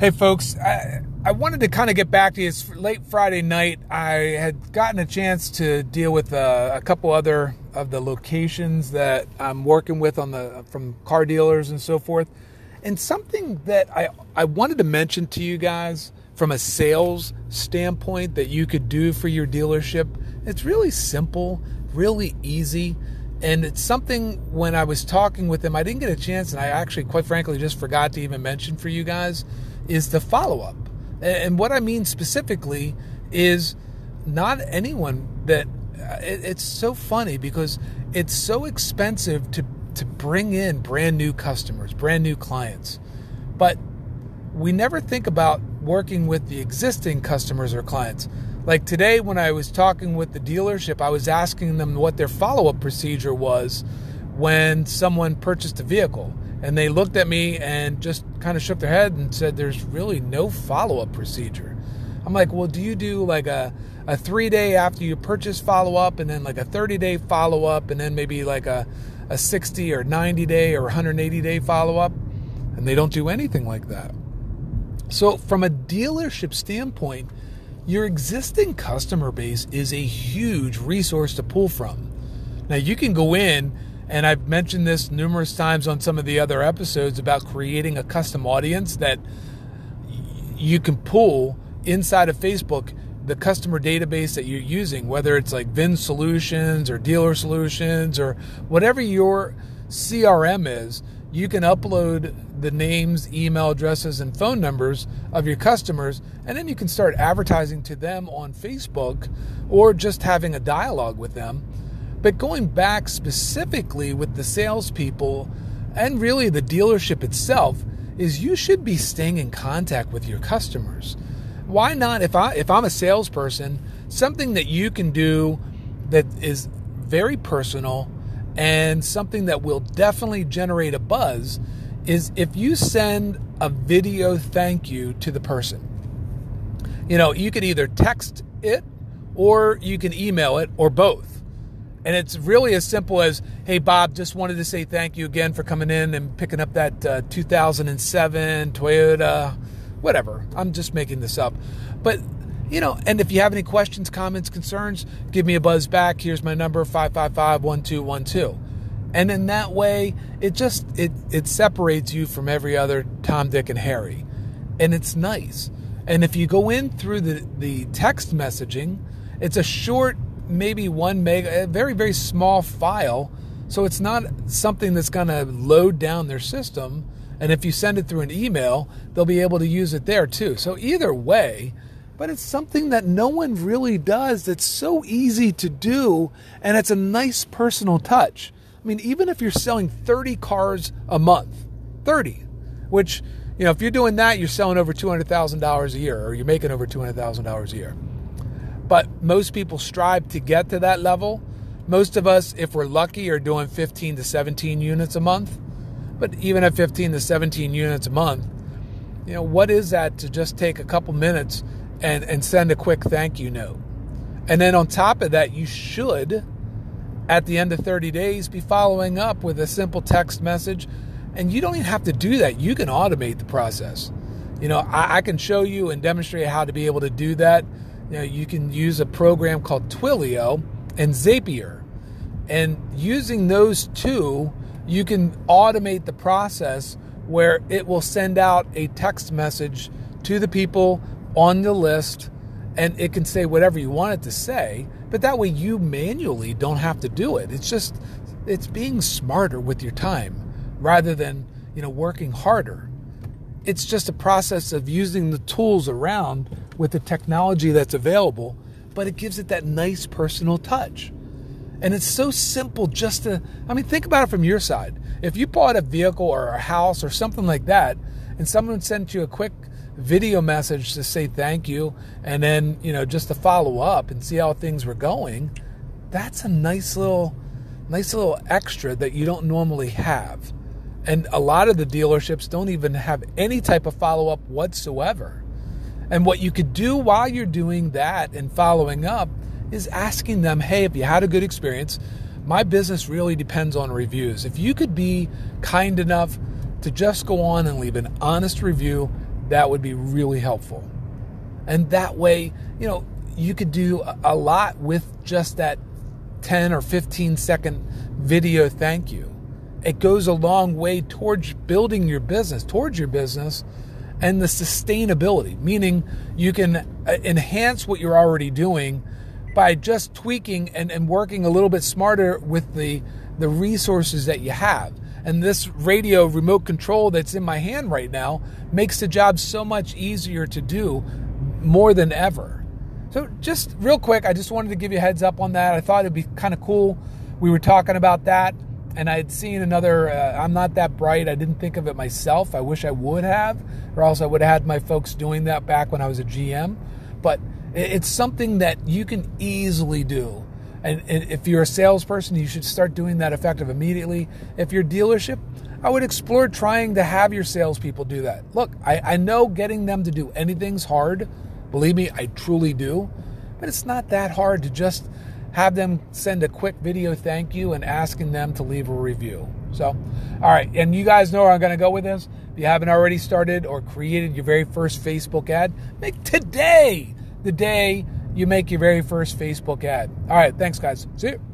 Hey, folks, I, I wanted to kind of get back to you. It's late Friday night. I had gotten a chance to deal with uh, a couple other of the locations that I'm working with on the from car dealers and so forth. And something that I, I wanted to mention to you guys from a sales standpoint that you could do for your dealership. It's really simple, really easy. And it's something when I was talking with them, I didn't get a chance, and I actually, quite frankly, just forgot to even mention for you guys is the follow up. And what I mean specifically is not anyone that uh, it's so funny because it's so expensive to to bring in brand new customers, brand new clients. But we never think about working with the existing customers or clients. Like today, when I was talking with the dealership, I was asking them what their follow up procedure was when someone purchased a vehicle. And they looked at me and just kind of shook their head and said, There's really no follow up procedure. I'm like, Well, do you do like a, a three day after you purchase follow up and then like a 30 day follow up and then maybe like a, a 60 or 90 day or 180 day follow up? And they don't do anything like that. So, from a dealership standpoint, your existing customer base is a huge resource to pull from. Now, you can go in and I've mentioned this numerous times on some of the other episodes about creating a custom audience that you can pull inside of Facebook the customer database that you're using, whether it's like VIN Solutions or Dealer Solutions or whatever your CRM is, you can upload the names, email addresses, and phone numbers of your customers, and then you can start advertising to them on Facebook or just having a dialogue with them but going back specifically with the salespeople and really the dealership itself, is you should be staying in contact with your customers. Why not? If I if I'm a salesperson, something that you can do that is very personal and something that will definitely generate a buzz is if you send a video thank you to the person. You know, you can either text it or you can email it or both. And it's really as simple as, hey, Bob, just wanted to say thank you again for coming in and picking up that uh, 2007 Toyota, whatever. I'm just making this up. But, you know, and if you have any questions, comments, concerns, give me a buzz back. Here's my number, 555 1212. And in that way, it just it it separates you from every other Tom, Dick, and Harry. And it's nice. And if you go in through the, the text messaging, it's a short maybe one mega, very, very small file. So it's not something that's going to load down their system. And if you send it through an email, they'll be able to use it there too. So either way, but it's something that no one really does that's so easy to do and it's a nice personal touch. I mean, even if you're selling 30 cars a month, 30, which, you know, if you're doing that, you're selling over $200,000 a year or you're making over $200,000 a year but most people strive to get to that level. Most of us, if we're lucky, are doing 15 to 17 units a month. But even at 15 to 17 units a month, you know, what is that to just take a couple minutes and, and send a quick thank you note? And then on top of that, you should, at the end of 30 days, be following up with a simple text message. And you don't even have to do that. You can automate the process. You know, I, I can show you and demonstrate how to be able to do that you, know, you can use a program called Twilio and Zapier. And using those two, you can automate the process where it will send out a text message to the people on the list and it can say whatever you want it to say, but that way you manually don't have to do it. It's just it's being smarter with your time rather than, you know, working harder. It's just a process of using the tools around with the technology that's available, but it gives it that nice personal touch. And it's so simple just to, I mean, think about it from your side. If you bought a vehicle or a house or something like that, and someone sent you a quick video message to say thank you, and then, you know, just to follow up and see how things were going, that's a nice little, nice little extra that you don't normally have. And a lot of the dealerships don't even have any type of follow up whatsoever. And what you could do while you're doing that and following up is asking them, hey, if you had a good experience, my business really depends on reviews. If you could be kind enough to just go on and leave an honest review, that would be really helpful. And that way, you know, you could do a lot with just that 10 or 15 second video thank you. It goes a long way towards building your business, towards your business, and the sustainability, meaning you can uh, enhance what you're already doing by just tweaking and, and working a little bit smarter with the, the resources that you have. And this radio remote control that's in my hand right now makes the job so much easier to do more than ever. So, just real quick, I just wanted to give you a heads up on that. I thought it'd be kind of cool. We were talking about that, and I had seen another. Uh, I'm not that bright. I didn't think of it myself. I wish I would have, or else I would have had my folks doing that back when I was a GM. But it's something that you can easily do. And if you're a salesperson, you should start doing that effective immediately. If you're dealership, I would explore trying to have your salespeople do that. Look, I, I know getting them to do anything's hard Believe me, I truly do. But it's not that hard to just have them send a quick video thank you and asking them to leave a review. So, all right, and you guys know where I'm going to go with this. If you haven't already started or created your very first Facebook ad, make today the day you make your very first Facebook ad. All right, thanks, guys. See you.